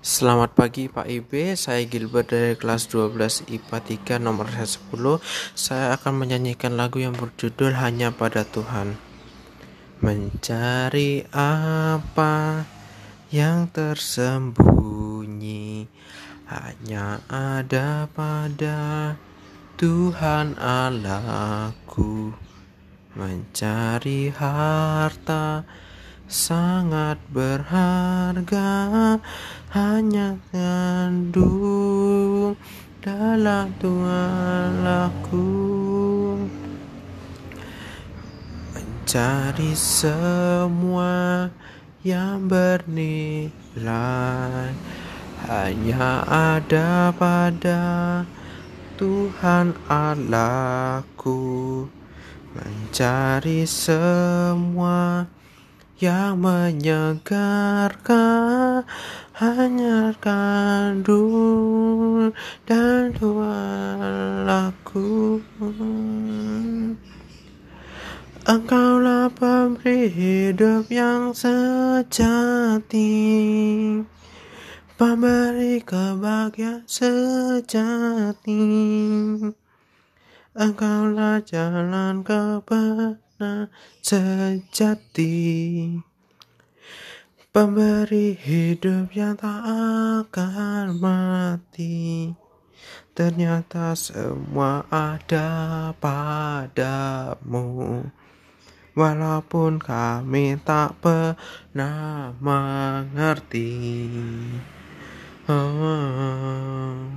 Selamat pagi Pak Ibe, saya Gilbert dari kelas 12 IPA 3 nomor 10 Saya akan menyanyikan lagu yang berjudul Hanya Pada Tuhan. Mencari apa yang tersembunyi? Hanya ada pada Tuhan Allahku. Mencari harta sangat berharga hanya kandung dalam Tuhan laku. Mencari semua yang bernilai hanya ada pada Tuhan Allahku. Mencari semua yang menyegarkan hanya kandung dan laku Engkaulah pemberi hidup yang sejati Pemberi kebahagiaan sejati. Engkaulah jalan kebenaran sejati. Pemberi hidup yang tak akan mati. Ternyata semua ada padamu. Walaupun kami tak pernah mengerti. Oh.